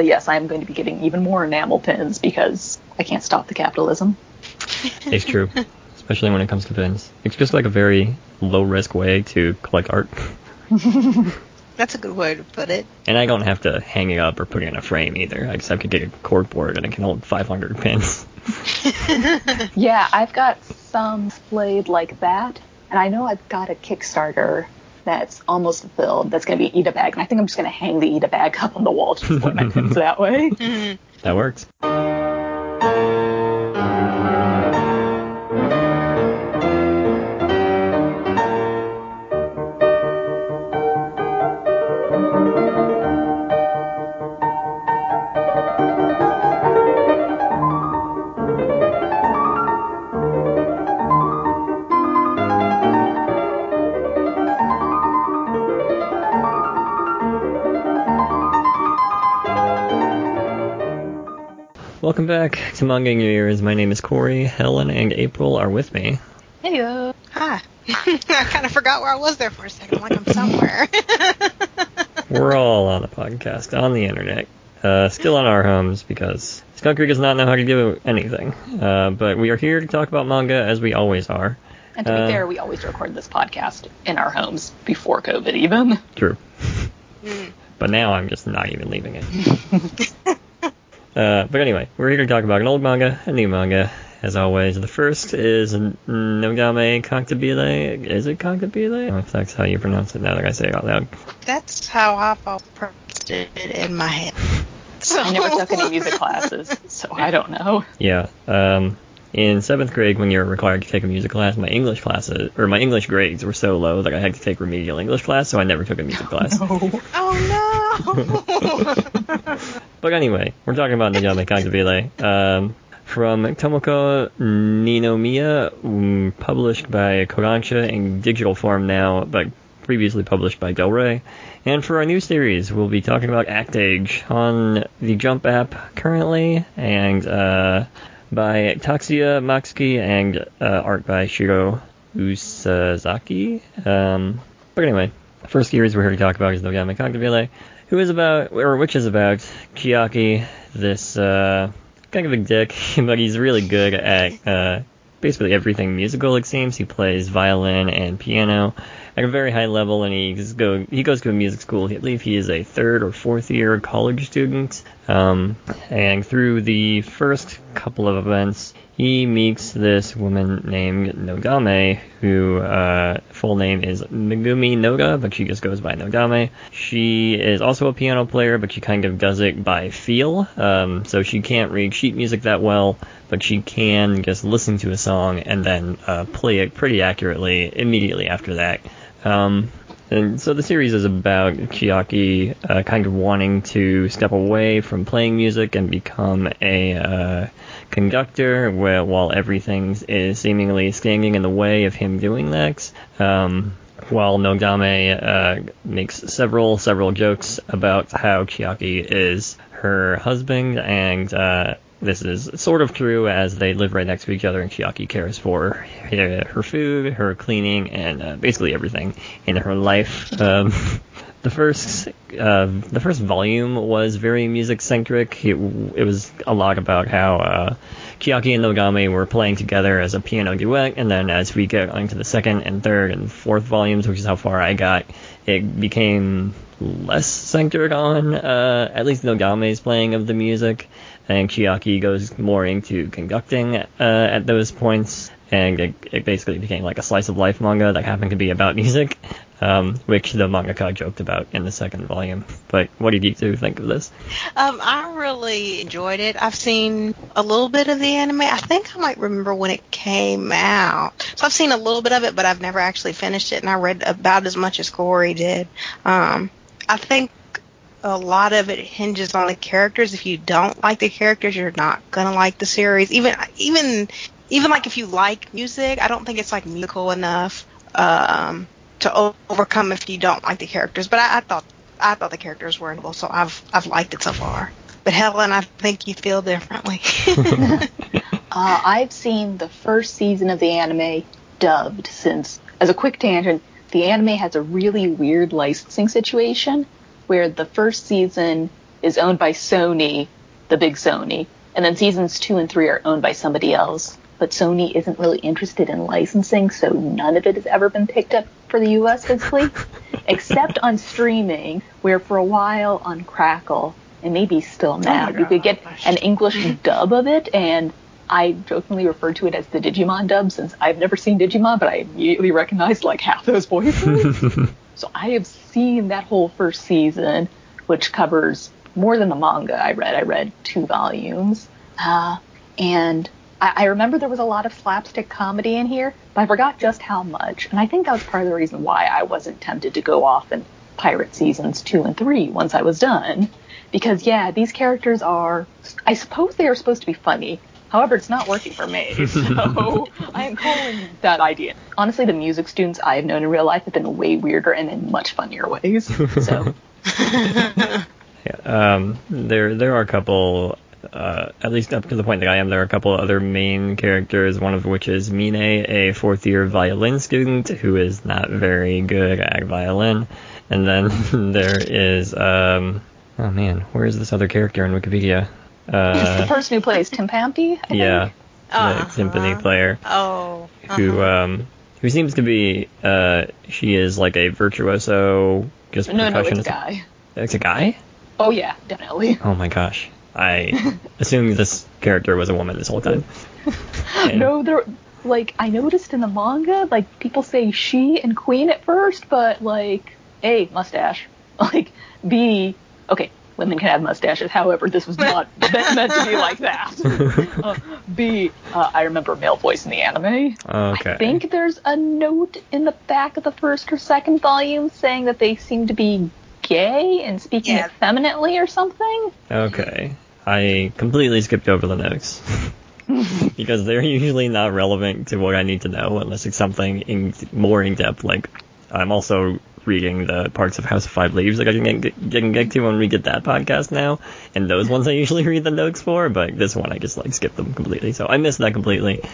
But yes, I am going to be getting even more enamel pins because I can't stop the capitalism. It's true, especially when it comes to pins. It's just like a very low risk way to collect art. That's a good way to put it. And I don't have to hang it up or put it in a frame either. I just have to get a corkboard and it can hold 500 pins. Yeah, I've got some displayed like that, and I know I've got a Kickstarter that's almost filled. That's going to be Eat a Bag, and I think I'm just going to hang the Eat a Bag up on the wall to display my pins that way. Mm-hmm. That works. Welcome back to Manga in Your Ears. My name is Corey. Helen and April are with me. Heyo. Hi. I kind of forgot where I was there for a second. Like I'm somewhere. We're all on the podcast, on the internet, uh, still on our homes because Skunk Creek does not know how to do anything. Uh, but we are here to talk about manga as we always are. And to be Uh, fair, we always record this podcast in our homes before COVID, even. True. Mm. But now I'm just not even leaving it. uh, but anyway, we're here to talk about an old manga, a new manga, as always. The first is Nodame Cantabile. Is it Cantabile? I don't know if that's how you pronounce it now that I say it out loud. That's how I've all pronounced it in my head. So I never took any music classes, so I don't know. Yeah. Um, in seventh grade, when you're required to take a music class, my English classes or my English grades were so low that I had to take remedial English class, so I never took a music class. Oh no. But anyway, we're talking about Nodame Cantabile. Um, from Tomoko Ninomiya, mm, published by Kodansha in digital form now, but previously published by Del Rey. And for our new series, we'll be talking about Act Age on the Jump app currently, and uh, by Tatsuya Matsuki, and uh, art by Shiro Usazaki. Um, but anyway, first series we're here to talk about is Nodame Cantabile, who is about, or which is about Chiaki, this uh, kind of a dick, but he's really good at uh, basically everything musical. It seems he plays violin and piano at a very high level, and he's go he goes to a music school. I believe he is a third or fourth year college student. Um, and through the first couple of events, he meets this woman named Nodame, who uh, full name is Megumi Noda, but she just goes by Nodame. She is also a piano player, but she kind of does it by feel. Um, so she can't read sheet music that well, but she can just listen to a song and then uh, play it pretty accurately immediately after that. Um, and so the series is about Chiaki uh, kind of wanting to step away from playing music and become a uh, conductor, where, while everything is seemingly standing in the way of him doing that. Um, while Nodame uh, makes several several jokes about how Chiaki is her husband, and uh, this is sort of true as they live right next to each other, and Chiaki cares for her, her food, her cleaning, and uh, basically everything in her life. Um, the first uh, the first volume was very music centric. It, it was a lot about how uh, and Nodame were playing together as a piano duet, and then as we get into the second and third and fourth volumes, which is how far I got, it became less centered on uh, at least Nodame's playing of the music, and Chiaki goes more into conducting uh, at those points, and it, it basically became like a slice of life manga that happened to be about music, um, which the mangaka joked about in the second volume. But what did you two think of this? Um, I really enjoyed it. I've seen a little bit of the anime. I think I might remember when it came out. So I've seen a little bit of it, but I've never actually finished it. And I read about as much as Corey did. Um, I think a lot of it hinges on the characters. If you don't like the characters, you're not gonna like the series. Even even even like if you like music, I don't think it's like musical enough um, to overcome if you don't like the characters. But I, I thought I thought the characters were enjoyable, so I've I've liked it so far. But Helen, I think you feel differently. Uh, I've seen the first season of the anime dubbed since, as a quick tangent, the anime has a really weird licensing situation where the first season is owned by Sony, the big Sony, and then seasons two and three are owned by somebody else. But Sony isn't really interested in licensing, so none of it has ever been picked up for the US physically, except on streaming, where for a while on Crackle, and maybe still now, you could get an English dub of it, and I jokingly refer to it as the Digimon dub since I've never seen Digimon, but I immediately recognized like half those voices. so I have seen that whole first season, which covers more than the manga I read. I read two volumes. Uh, and I, I remember there was a lot of slapstick comedy in here, but I forgot just how much. And I think that was part of the reason why I wasn't tempted to go off and pirate seasons two and three once I was done. Because yeah, these characters are, I suppose they are supposed to be funny. However, it's not working for me, so I am calling that idea. Honestly, the music students I have known in real life have been way weirder and in much funnier ways. So. yeah, um, there there are a couple uh, at least up to the point that I am, there are a couple other main characters, one of which is Mine, a fourth year violin student who is not very good at violin. And then there is, um, oh man, where is this other character in Wikipedia? Uh, the person who plays Tympampe? yeah, Uh-huh. the symphony player Oh. who, uh-huh. um, who seems to be, uh, she is like a virtuoso, just No, no, it's a guy. It's a guy? Oh yeah, definitely. Oh my gosh. I assumed this character was a woman this whole time. And- No, there like I noticed in the manga, like people say she and queen at first, but like A, mustache. Like B, okay, women can have mustaches. However, this was not meant, meant to be like that. Uh, B, uh, I remember male voice in the anime. Okay. I think there's a note in the back of the first or second volume saying that they seem to be gay and speaking Yeah. effeminately or something. Okay. I completely skipped over the notes. because they're usually not relevant to what I need to know unless it's something in, more in depth. Like, I'm also reading the parts of House of Five Leaves that I can get, can get to when we get that podcast now. And those ones I usually read the notes for, but this one I just like skip them completely. So I missed that completely.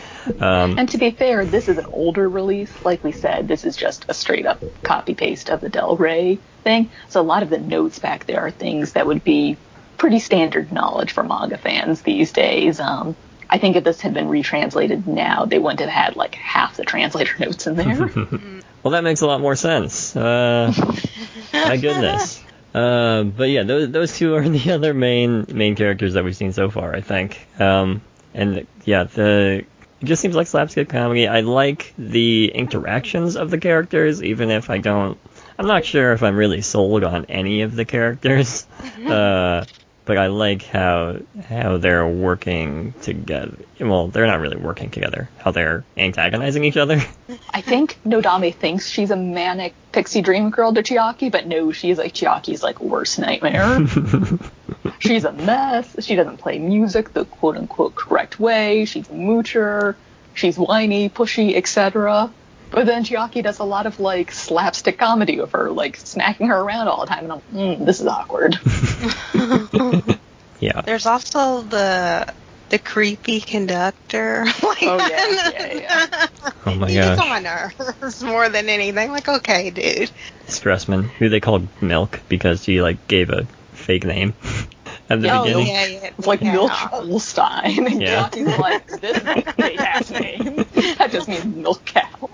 Um, And to be fair, this is an older release. Like we said, this is just a straight up copy paste of the Del Rey thing. So a lot of the notes back there are things that would be pretty standard knowledge for manga fans these days. Um, I think if this had been retranslated now, they wouldn't have had like half the translator notes in there. Well, that makes a lot more sense. Uh, my goodness. Uh, but yeah, those those two are the other main main characters that we've seen so far, I think. Um, and yeah, the it just seems like slapstick comedy. I like the interactions of the characters, even if I don't. I'm not sure if I'm really sold on any of the characters. Uh, but I like how how they're working together. Well, they're not really working together. How they're antagonizing each other. I think Nodame thinks she's a manic pixie dream girl to Chiaki, but no, she's like Chiaki's like worst nightmare. she's a mess. She doesn't play music the quote unquote correct way. She's a moocher. She's whiny, pushy, etc. But then Chiaki does a lot of like slapstick comedy with her, like smacking her around all the time, and I'm, mm, this is awkward. yeah. There's also the the creepy conductor. like, Oh, yeah, yeah, yeah. Oh my he gets on gosh. my nerves more than anything. Like, okay, dude. Stresemann, who they called Milk because he like gave a fake name at the oh beginning. yeah, yeah. It's like yeah. Milch Holstein, and Yeah. Chiaki's like, this is a fake ass name. That just means milk cow.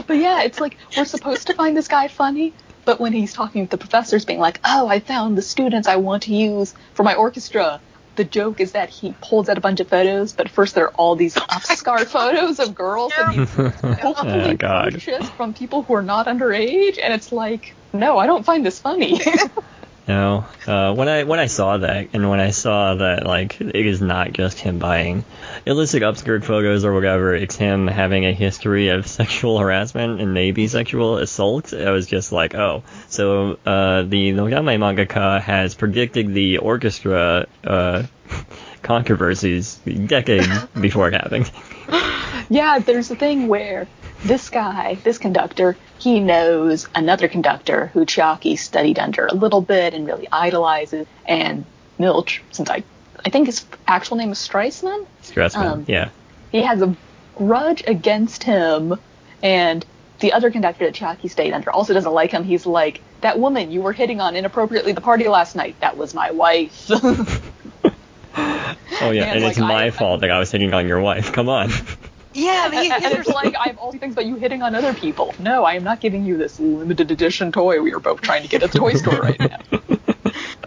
But yeah, it's like we're supposed to find this guy funny, but when he's talking with the professors, being like, "Oh, I found the students I want to use for my orchestra," the joke is that he pulls out a bunch of photos, but first there are all these upscar photos of girls that he's hopefully oh from people who are not underage, and it's like, no, I don't find this funny. No. Uh, when I when I saw that and when I saw that like it is not just him buying illicit upskirt photos or whatever, it's him having a history of sexual harassment and maybe sexual assault. I was just like, oh, so uh, the Nodame mangaka has predicted the orchestra uh, controversies decades before it happened. Yeah, there's a thing where this guy, this conductor, he knows another conductor who Chiaki studied under a little bit and really idolizes. And Milch, since I, I think his actual name is Streisman, Stresemann, Um, yeah. he has a grudge against him. And the other conductor that Chiaki stayed under also doesn't like him. He's like, that woman you were hitting on inappropriately at the party last night, that was my wife. Oh yeah, And, and, like, it's my I- fault that I was hitting on your wife. Come on. Yeah, and, and it's like, I have all these things about you hitting on other people. No, I am not giving you this limited edition toy we are both trying to get at the toy store right now.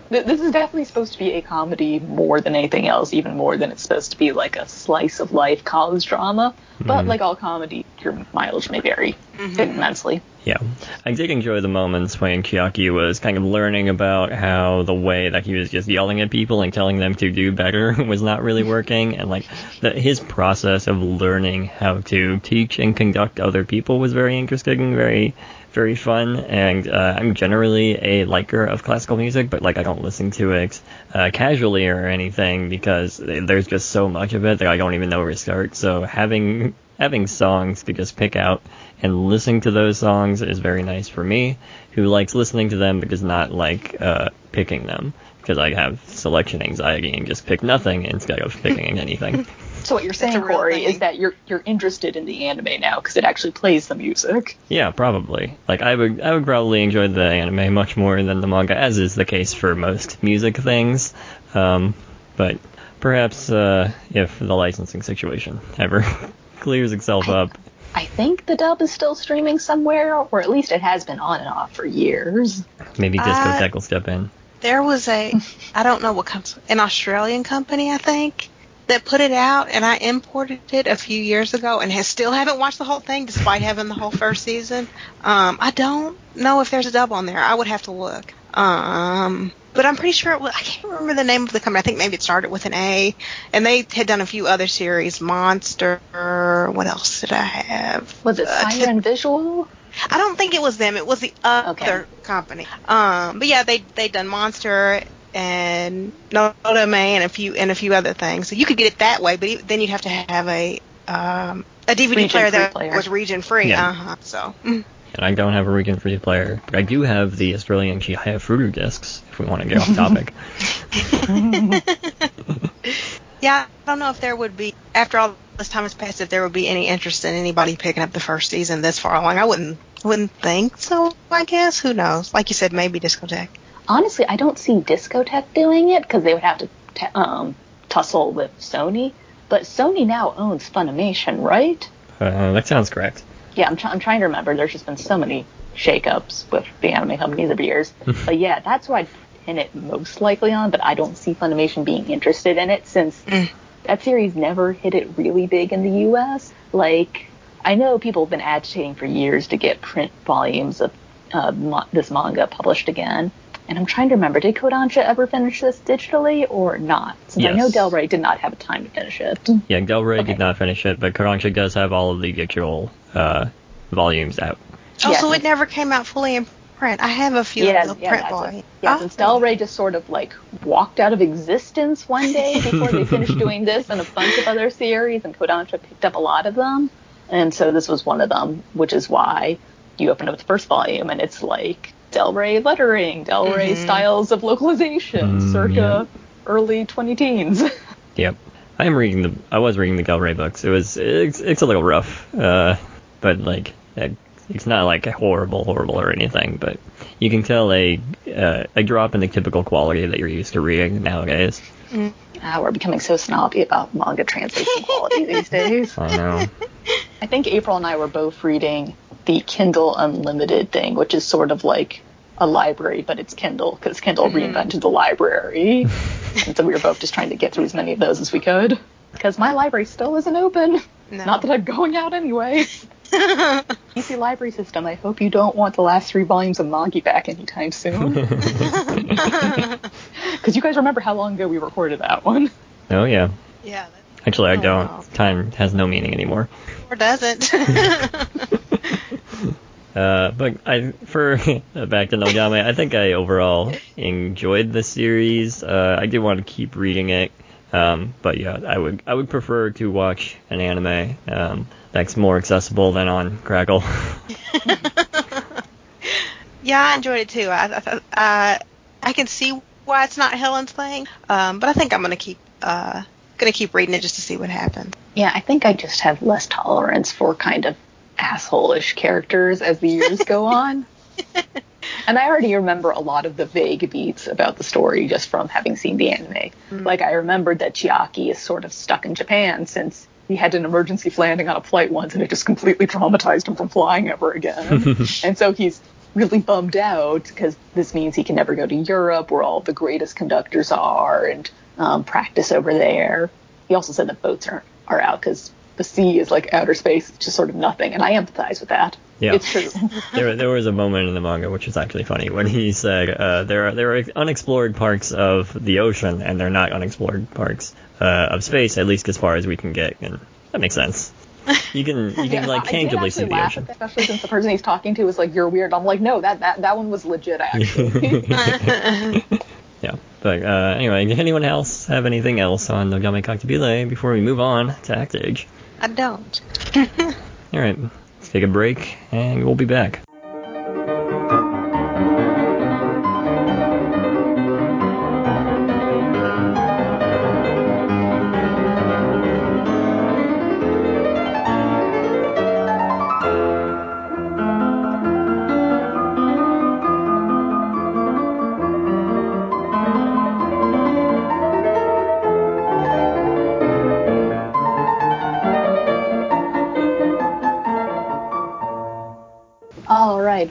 This is definitely supposed to be a comedy more than anything else, even more than it's supposed to be like a slice of life college drama. But Mhm. like all comedy, your mileage may vary immensely. Yeah, I did enjoy the moments when Chiaki was kind of learning about how the way that he was just yelling at people and telling them to do better was not really working, and like that his process of learning how to teach and conduct other people was very interesting, and very very fun. And uh, I'm generally a liker of classical music, but like I don't listen to it uh, casually or anything because there's just so much of it that I don't even know where to start. So having having songs to just pick out and listening to those songs is very nice for me, who likes listening to them but does not like uh, picking them because I have selection anxiety and just pick nothing instead of picking anything. So what you're saying, a Corey, thing. is that you're you're interested in the anime now because it actually plays the music. Yeah, probably. Like I would, I would probably enjoy the anime much more than the manga, as is the case for most music things. Um, but perhaps uh, if the licensing situation ever clears itself up, I think the dub is still streaming somewhere, or at least it has been on and off for years. maybe Uh, Discotek will step in. There was a, I don't know what comes, an Australian company, I think, that put it out, and I imported it a few years ago, and has still haven't watched the whole thing despite having the whole first season. Um, I don't know if there's a dub on there. I would have to look. Um, but I'm pretty sure it was, I can't remember the name of the company. I think maybe it started with an A, and they had done a few other series, Monster. What else did I have? Was it Uh, Siren Visual? I don't think it was them. It was the other Okay. company. Um, but yeah, they they done Monster and Nodame and a few and a few other things. So you could get it that way, but e- then you'd have to have a um, a DVD Region player that player. was region free. Yeah. Uh huh. So mm. And I don't have a region free player, but I do have the Australian Chihaya Furu discs. If we want to get off topic. yeah, I don't know if there would be after all this time has passed if there would be any interest in anybody picking up the first season this far along. I wouldn't wouldn't think so. I guess who knows? Like you said, maybe Discotek. Honestly, I don't see Discotek doing it because they would have to t- um, tussle with Sony. But Sony now owns Funimation, right? uh, that sounds correct. Yeah, I'm, try- I'm trying to remember. There's just been so many shakeups with the anime companies over the years. but yeah, that's who I'd pin it most likely on. But I don't see Funimation being interested in it since Mm. that series never hit it really big in the U.S. Like, I know people have been agitating for years to get print volumes of uh, ma- this manga published again. And I'm trying to remember, did Kodansha ever finish this digitally or not? Since I know Yes. Del Rey did not have a time to finish it. Yeah, Del Rey Okay. did not finish it, but Kodansha does have all of the digital uh, volumes out. Oh, Yeah, so it never came out fully in print. I have a few Yeah, of the yeah, print volumes. Yeah, Oh. since Del Rey just sort of like walked out of existence one day before they finished doing this and a bunch of other series, and Kodansha picked up a lot of them, and so this was one of them, which is why you open up the first volume and it's like Del Rey lettering, Del Rey Mhm. styles of localization, Mm, circa early 20 teens. Yep. I am reading the. I was reading the Del Rey books. It was. It's, it's a little rough, uh, but like it's not like horrible, horrible or anything. But you can tell a uh, a drop in the typical quality that you're used to reading nowadays. Ah, we're becoming so snobby about manga translation quality these days. I know. I think April and I were both reading the Kindle Unlimited thing, which is sort of like a library, but it's Kindle because Kindle reinvented the library. and so we were both just trying to get through as many of those as we could. Because my library still isn't open. No. Not that I'm going out anyway. Easy library system. I hope you don't want the last three volumes of Magi back anytime soon. Because you guys remember how long ago we recorded that one. Oh yeah. yeah, Actually, I Oh, don't. wow. Time has no meaning anymore. or doesn't. Uh, but I for back to Nodame, I think I overall enjoyed the series. Uh, I do want to keep reading it, um, but yeah, I would I would prefer to watch an anime um, that's more accessible than on Crackle. yeah, I enjoyed it too. I, I, I, I can see why it's not Helen's thing, um, but I think I'm gonna keep uh, gonna keep reading it just to see what happens. Yeah, I think I just have less tolerance for kind of asshole-ish characters as the years go on. And I already remember a lot of the vague beats about the story just from having seen the anime. Mm-hmm. Like I remembered that Chiaki is sort of stuck in Japan since he had an emergency landing on a flight once and it just completely traumatized him from flying ever again. and so he's really bummed out because this means he can never go to Europe where all the greatest conductors are and um, practice over there. He also said that boats are, are out because the sea is like outer space, it's just sort of nothing, and I empathize with that. Yeah, it's true. there, there was a moment in the manga which was actually funny when he said uh, there are there are unexplored parts of the ocean and they're not unexplored parts uh, of space, at least as far as we can get, and that makes sense. You can you can yeah, like tangibly see the ocean. especially since the person he's talking to is like you're weird. I'm like no, that that that one was legit actually. yeah. But uh, anyway, did anyone else have anything else on Nodame Cantabile before we move on to Act Age? I don't. All right, take a break and we'll be back.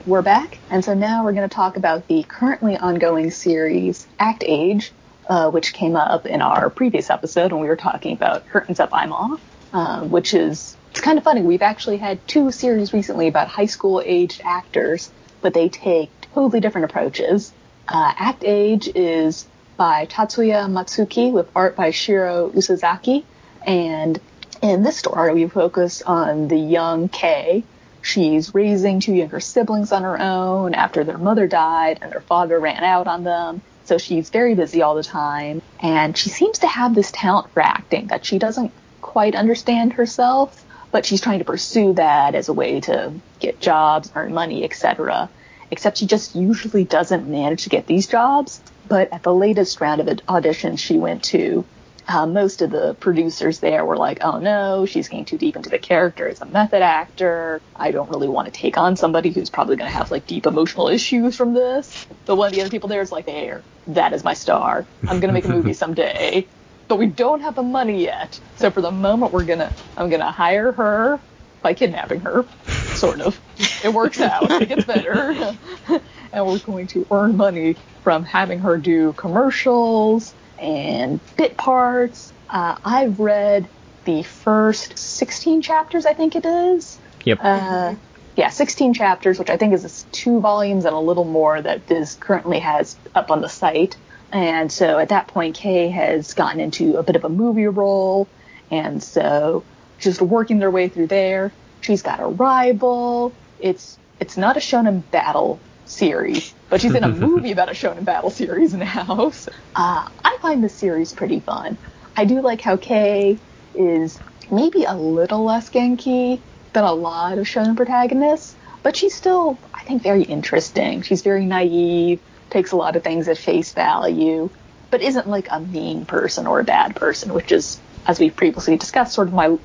We're back, and so now we're going to talk about the currently ongoing series Act Age, uh, which came up in our previous episode when we were talking about Curtains Up, I'm Off, uh, which is it's kind of funny. We've actually had two series recently about high school aged actors, but they take totally different approaches. Uh, Act Age is by Tatsuya Matsuki with art by Shiro Usazaki, and in this story we focus on the young Kei She's raising two younger siblings on her own after their mother died and their father ran out on them. So she's very busy all the time. And she seems to have this talent for acting that she doesn't quite understand herself, but she's trying to pursue that as a way to get jobs, earn money, etc. Except she just usually doesn't manage to get these jobs. But at the latest round of auditions she went to, uh, most of the producers there were like, oh no, she's getting too deep into the character as a method actor. I don't really want to take on somebody who's probably going to have like deep emotional issues from this. But one of the other people there is like, there, that is my star. I'm going to make a movie someday. But we don't have the money yet. So for the moment, we're going to, I'm going to hire her by kidnapping her, sort of. It works out. It gets better. and we're going to earn money from having her do commercials and bit parts. Uh, I've read the first 16 chapters, I think it is. Yep. Uh, yeah, 16 chapters, which I think is two volumes and a little more that Viz currently has up on the site. And so at that point, Kei has gotten into a bit of a movie role, and so just working their way through there. She's got a rival. It's it's not a shonen battle series, but she's in a movie about a shonen battle series now. So, uh, I find the series pretty fun. I do like how Kei is maybe a little less Genki than a lot of shonen protagonists, but she's still, I think, very interesting. She's very naive, takes a lot of things at face value, but isn't like a mean person or a bad person, which is, as we previously discussed, sort of my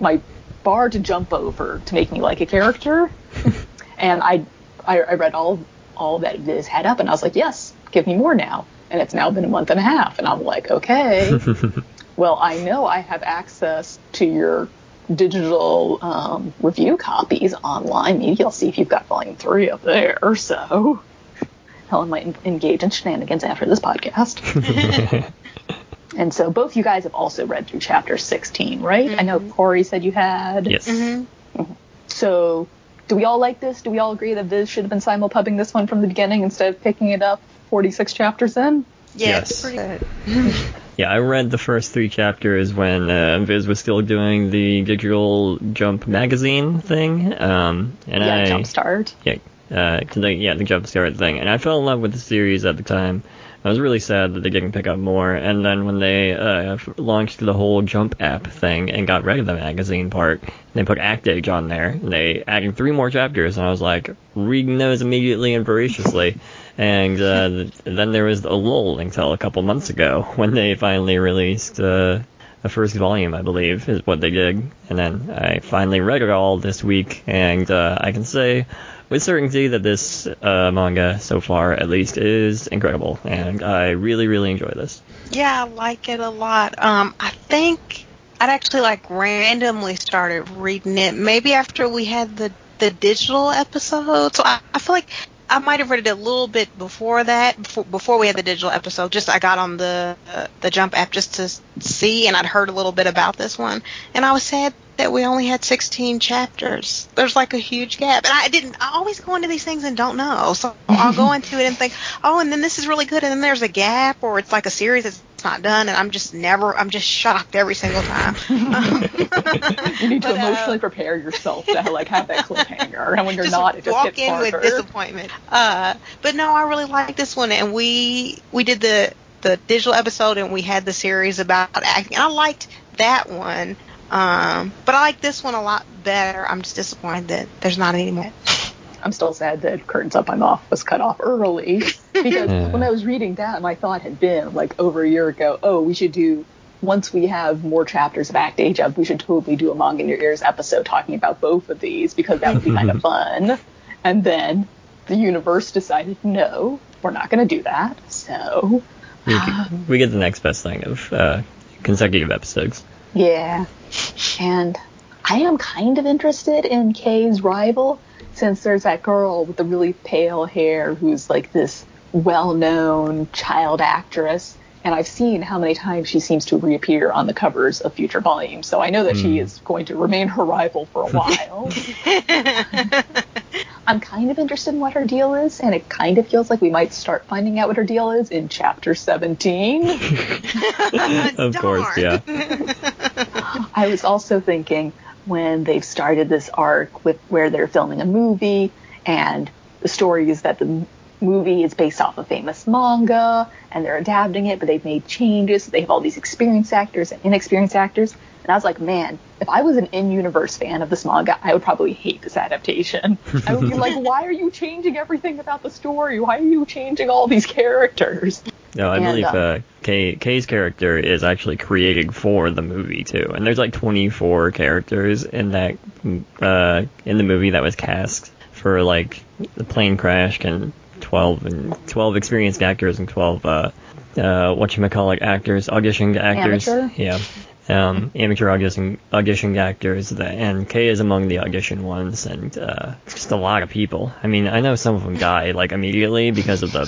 my bar to jump over to make me like a character. and I I, I read all all that Viz had up, and I was like, yes, give me more now. And it's now been a month and a half, and I'm like, okay. well, I know I have access to your digital um, review copies online. Maybe I'll see if you've got volume three up there. So Helen might engage in shenanigans after this podcast. and so both you guys have also read through chapter 16, right? Mm-hmm. I know mm-hmm. Corey said you had. Yes. Mm-hmm. mm-hmm. So do we all like this? Do we all agree that Viz should have been simulpubbing this one from the beginning instead of picking it up 46 chapters in? yes. yeah, I read the first three chapters when uh, Viz was still doing the digital Jump magazine thing. Um, and yeah, I, Jumpstart. Yeah, uh, the, yeah, the Jumpstart thing. And I fell in love with the series at the time. I was really sad that they didn't pick up more. And then when they uh, launched the whole Jump app thing and got rid of the magazine part, they put Act Age on there. And they added three more chapters, and I was like reading those immediately and voraciously. And uh, then there was a lull until a couple months ago when they finally released uh, a first volume, I believe, is what they did. And then I finally read it all this week, and uh, I can say with certainty that this uh, manga so far, at least, is incredible, and I really, really enjoy this. Yeah, I like it a lot. Um, I think I'd actually like randomly started reading it maybe after we had the the digital episode. So I, I feel like I might have read it a little bit before that, before, before we had the digital episode. Just I got on the uh, the Jump app just to see, and I'd heard a little bit about this one, and I was sad that we only had 16 chapters. There's like a huge gap, and I didn't. I always go into these things and don't know, so I'll go into it and think, oh, and then this is really good, and then there's a gap, or it's like a series that's not done, and I'm just never. I'm just shocked every single time. you need to but, uh, emotionally uh, prepare yourself to like have that cliffhanger, and when you're not, it just walk gets in harder. with disappointment. Uh, but no, I really like this one, and we we did the the digital episode, and we had the series about acting. I liked that one. Um, but I like this one a lot better. I'm just disappointed that there's not any more. I'm still sad that Curtains Up I'm Off was cut off early because yeah. when I was reading that, my thought had been like over a year ago, oh, we should do once we have more chapters of Act Age Up, we should totally do a Manga in Your Ears episode talking about both of these because that would be kind of fun. And then the universe decided, no, we're not going to do that. So we, um, we, get the next best thing of uh, consecutive episodes. Yeah, and I am kind of interested in Kei's rival since there's that girl with the really pale hair who's like this well-known child actress and I've seen how many times she seems to reappear on the covers of future volumes, so I know that mm. she hmm. is going to remain her rival for a while. I'm kind of interested in what her deal is, and it kind of feels like we might start finding out what her deal is in chapter 17. of course, yeah. I was also thinking when they've started this arc with where they're filming a movie and the story is that the movie is based off a famous manga and they're adapting it, but they've made changes. They have all these experienced actors and inexperienced actors. And I was like, man, if I was an in-universe fan of this manga, I would probably hate this adaptation. I would be like, why are you changing everything about the story? Why are you changing all these characters? No, I and, believe uh, uh, Kei, Kei's character is actually created for the movie too, and there's like 24 characters in that uh, in the movie that was cast for like the plane crash and 12 and 12 experienced actors and 12 uh, uh, what you call it actors auditioned actors. Amateur? Yeah um, amateur audition audition actors, and Kei is among the audition ones, and uh, just a lot of people. I mean, I know some of them die like immediately because of the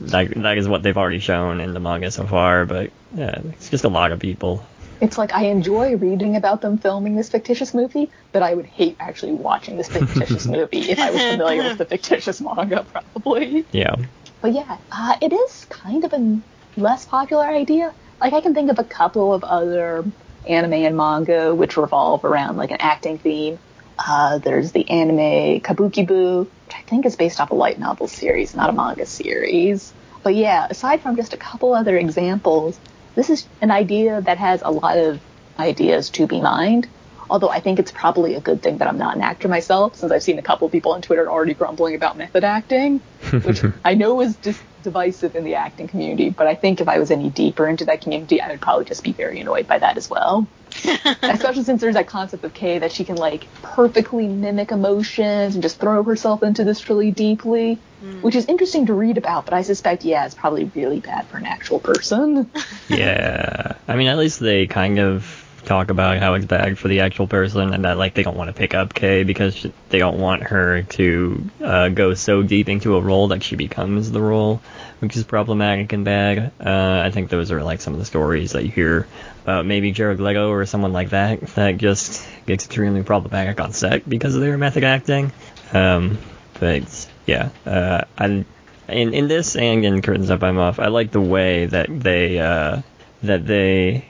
that, that is what they've already shown in the manga so far, but yeah, it's just a lot of people. It's like I enjoy reading about them filming this fictitious movie, but I would hate actually watching this fictitious movie if I was familiar with the fictitious manga, probably. Yeah. But yeah, uh, it is kind of a less popular idea like I can think of a couple of other anime and manga which revolve around like an acting theme. Uh, there's the anime Kabukibu, which I think is based off a light novel series, not a manga series. But yeah, aside from just a couple other examples, this is an idea that has a lot of ideas to be mined. Although I think it's probably a good thing that I'm not an actor myself, since I've seen a couple people on Twitter already grumbling about method acting, which I know is just divisive in the acting community, but I think if I was any deeper into that community, I would probably just be very annoyed by that as well. Especially since there's that concept of Kei that she can like perfectly mimic emotions and just throw herself into this really deeply, mm. which is interesting to read about, but I suspect, yeah, it's probably really bad for an actual person. yeah. I mean, at least they kind of talk about how it's bad for the actual person and that like they don't want to pick up Kei because they don't want her to uh, go so deep into a role that she becomes the role, which is problematic and bad. Uh, I think those are like some of the stories that you hear about maybe Jared Leto or someone like that that just gets extremely problematic on set because of their method acting. Um, but yeah, uh, I in in this and in Curtains Up I'm Off, I like the way that they uh, that they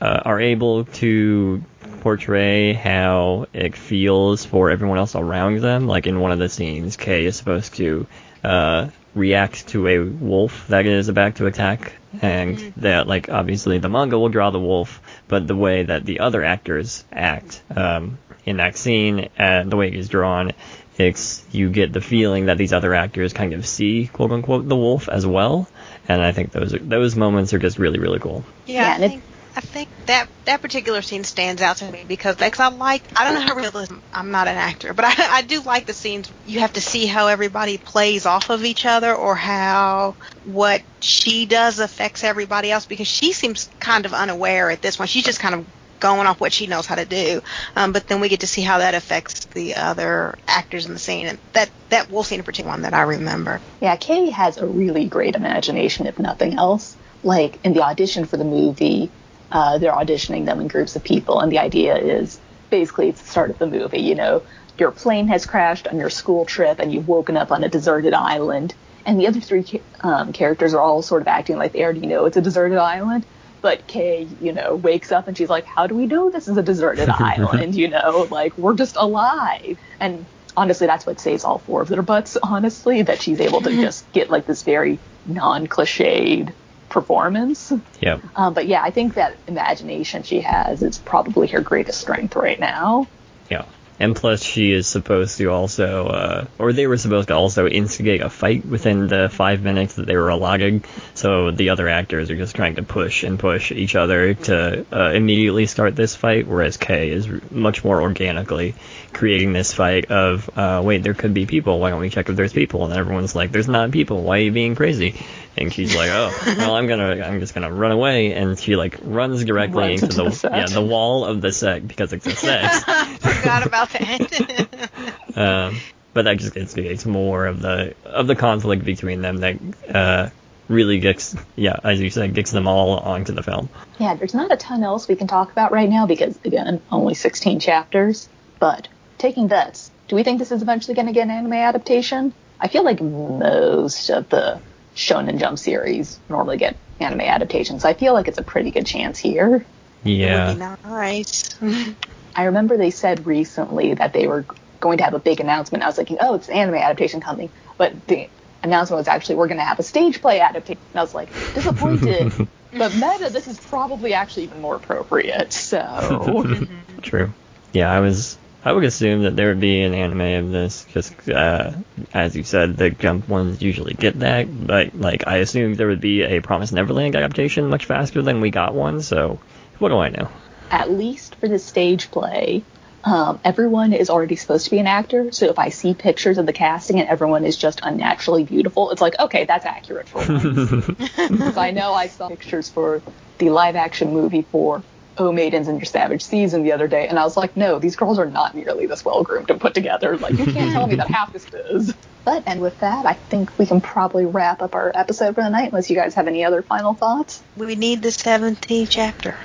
uh, are able to portray how it feels for everyone else around them. Like in one of the scenes, Kei is supposed to uh, react to a wolf that is about to attack, and mm-hmm. that like obviously the manga will draw the wolf, but the way that the other actors act um, in that scene and the way it is drawn. It's, you get the feeling that these other actors kind of see quote unquote the wolf as well, and I think those are, those moments are just really really cool. Yeah, yeah I think that that particular scene stands out to me because because I like I don't know how realism I'm not an actor but I, I do like the scenes you have to see how everybody plays off of each other or how what she does affects everybody else because she seems kind of unaware at this point. She's just kind of going off what she knows how to do. Um, but then we get to see how that affects the other actors in the scene and that that wolf scene in particular one that I remember. Yeah, Kei has a really great imagination, if nothing else. Like in the audition for the movie, uh, they're auditioning them in groups of people, and the idea is basically it's the start of the movie. You know, your plane has crashed on your school trip, and you've woken up on a deserted island, and the other three um, characters are all sort of acting like they already know it's a deserted island. But Kei, you know, wakes up and she's like, "How do we know this is a deserted island? You know, like we're just alive." And honestly, that's what saves all four of their butts. Honestly, that she's able to just get like this very non-cliched performance. Yep. Um, but yeah, I think that imagination she has is probably her greatest strength right now. Yeah. And plus, she is supposed to also, uh, or they were supposed to also instigate a fight within the five minutes that they were allotted. So the other actors are just trying to push and push each other to uh, immediately start this fight, whereas Kei is much more organically creating this fight of, uh, wait, there could be people. Why don't we check if there's people? And everyone's like, there's not people. Why are you being crazy? And she's like, oh, well, I'm gonna, I'm just gonna run away. And she like runs directly Runs into into the, the yeah, the wall of the set because it's a set. forgot about that um, but that just instigates more of the of the conflict between them that uh, really gets yeah as you said gets them all onto the film Yeah, there's not a ton else we can talk about right now because again, only 16 chapters. But taking bets, do we think this is eventually going to get an anime adaptation? I feel like most of the Shonen Jump series normally get anime adaptations. I feel like it's a pretty good chance here. yeah nice I remember they said recently that they were going to have a big announcement. I was thinking, oh, it's an anime adaptation coming. But the announcement was actually, we're going to have a stage play adaptation. And I was like, disappointed. but meta, this is probably actually even more appropriate. So, true yeah I was I would assume that there would be an anime of this just uh, as you said the jump ones usually get that but like I assumed there would be a Promise Neverland adaptation much faster than we got one so what do I know at least for the stage play, um, everyone is already supposed to be an actor. So if I see pictures of the casting and everyone is just unnaturally beautiful, it's like, okay, that's accurate for once. Because I know I saw pictures for the live action movie for Oh Maidens in Your Savage Season the other day, and I was like, no, these girls are not nearly this well groomed and put together. Like, you can't tell me that half this is. But, and with that, I think we can probably wrap up our episode for the night, unless you guys have any other final thoughts. we need the 17th chapter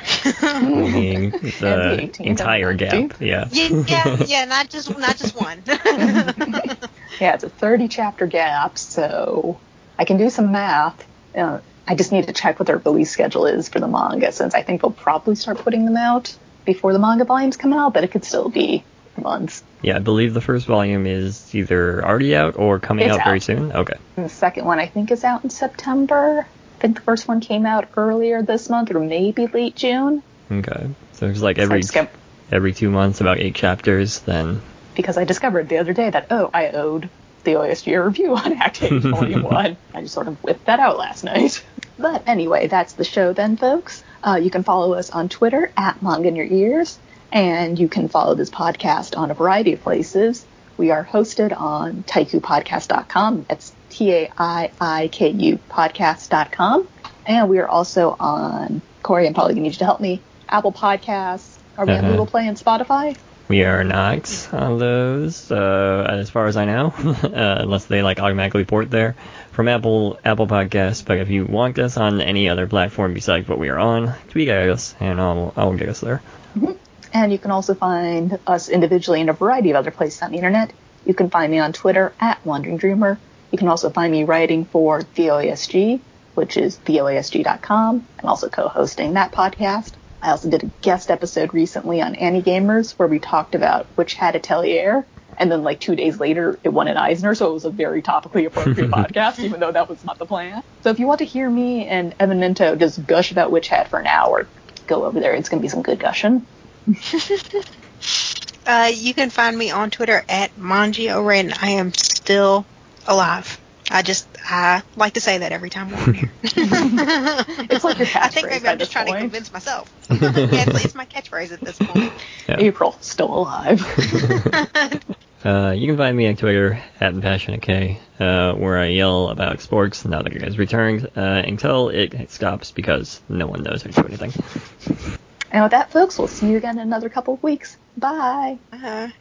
meaning And the the 18th entire and gap yeah yeah, yeah yeah not just not just one Yeah, it's a 30 chapter gap, so I can do some math. Uh, I just need to check what their release schedule is for the manga, since I think they'll probably start putting them out before the manga volumes come out, but it could still be months. Yeah, I believe the first volume is either already out or coming It's out very soon. Okay. And the second one, I think, is out in September. I think the first one came out earlier this month, or maybe late June. Okay. So it's like every got- every two months, about eight chapters. Then because I discovered the other day that, oh, I owed the OASG review on Act Age Volume 1. I just sort of whipped that out last night. But anyway, that's the show then, folks. Uh, you can follow us on Twitter at Manga in Your Ears, and you can follow this podcast on a variety of places. We are hosted on taiikupodcast.com. That's T-A-I-I-K-U podcast.com. And we are also on, Corey, probably going to need you to help me, Apple Podcasts. Are we on Uh-huh. Google Play and Spotify? We are not on those, uh, as far as I know, uh, unless they like automatically port there from Apple Apple Podcasts. But if you want us on any other platform besides what we are on, tweet at us, and I'll I'll get us there. And you can also find us individually in a variety of other places on the internet. You can find me on Twitter at Wandering Dreamer. You can also find me writing for the OASG, which is theoasg.com, and also co-hosting that podcast. I also did a guest episode recently on Ani-Gamers where we talked about Witch Hat Atelier. And then like two days later, it won an Eisner, so it was a very topically appropriate podcast, even though that was not the plan. So if you want to hear me and Evan Minto just gush about Witch Hat for an hour, go over there. It's going to be some good gushing. uh, you can find me on twitter at manji and i am still alive I just I like to say that every time we're on here. it's like your catchphrase. I think maybe I'm just trying point. to convince myself. it's, it's, my catchphrase at this point. Yeah. April still alive. uh, you can find me on Twitter at Passionate K, uh, where I yell about sports now that it has returned uh, until it stops because no one knows how to do anything. And with that, folks, we'll see you again in another couple of weeks. Bye. Bye.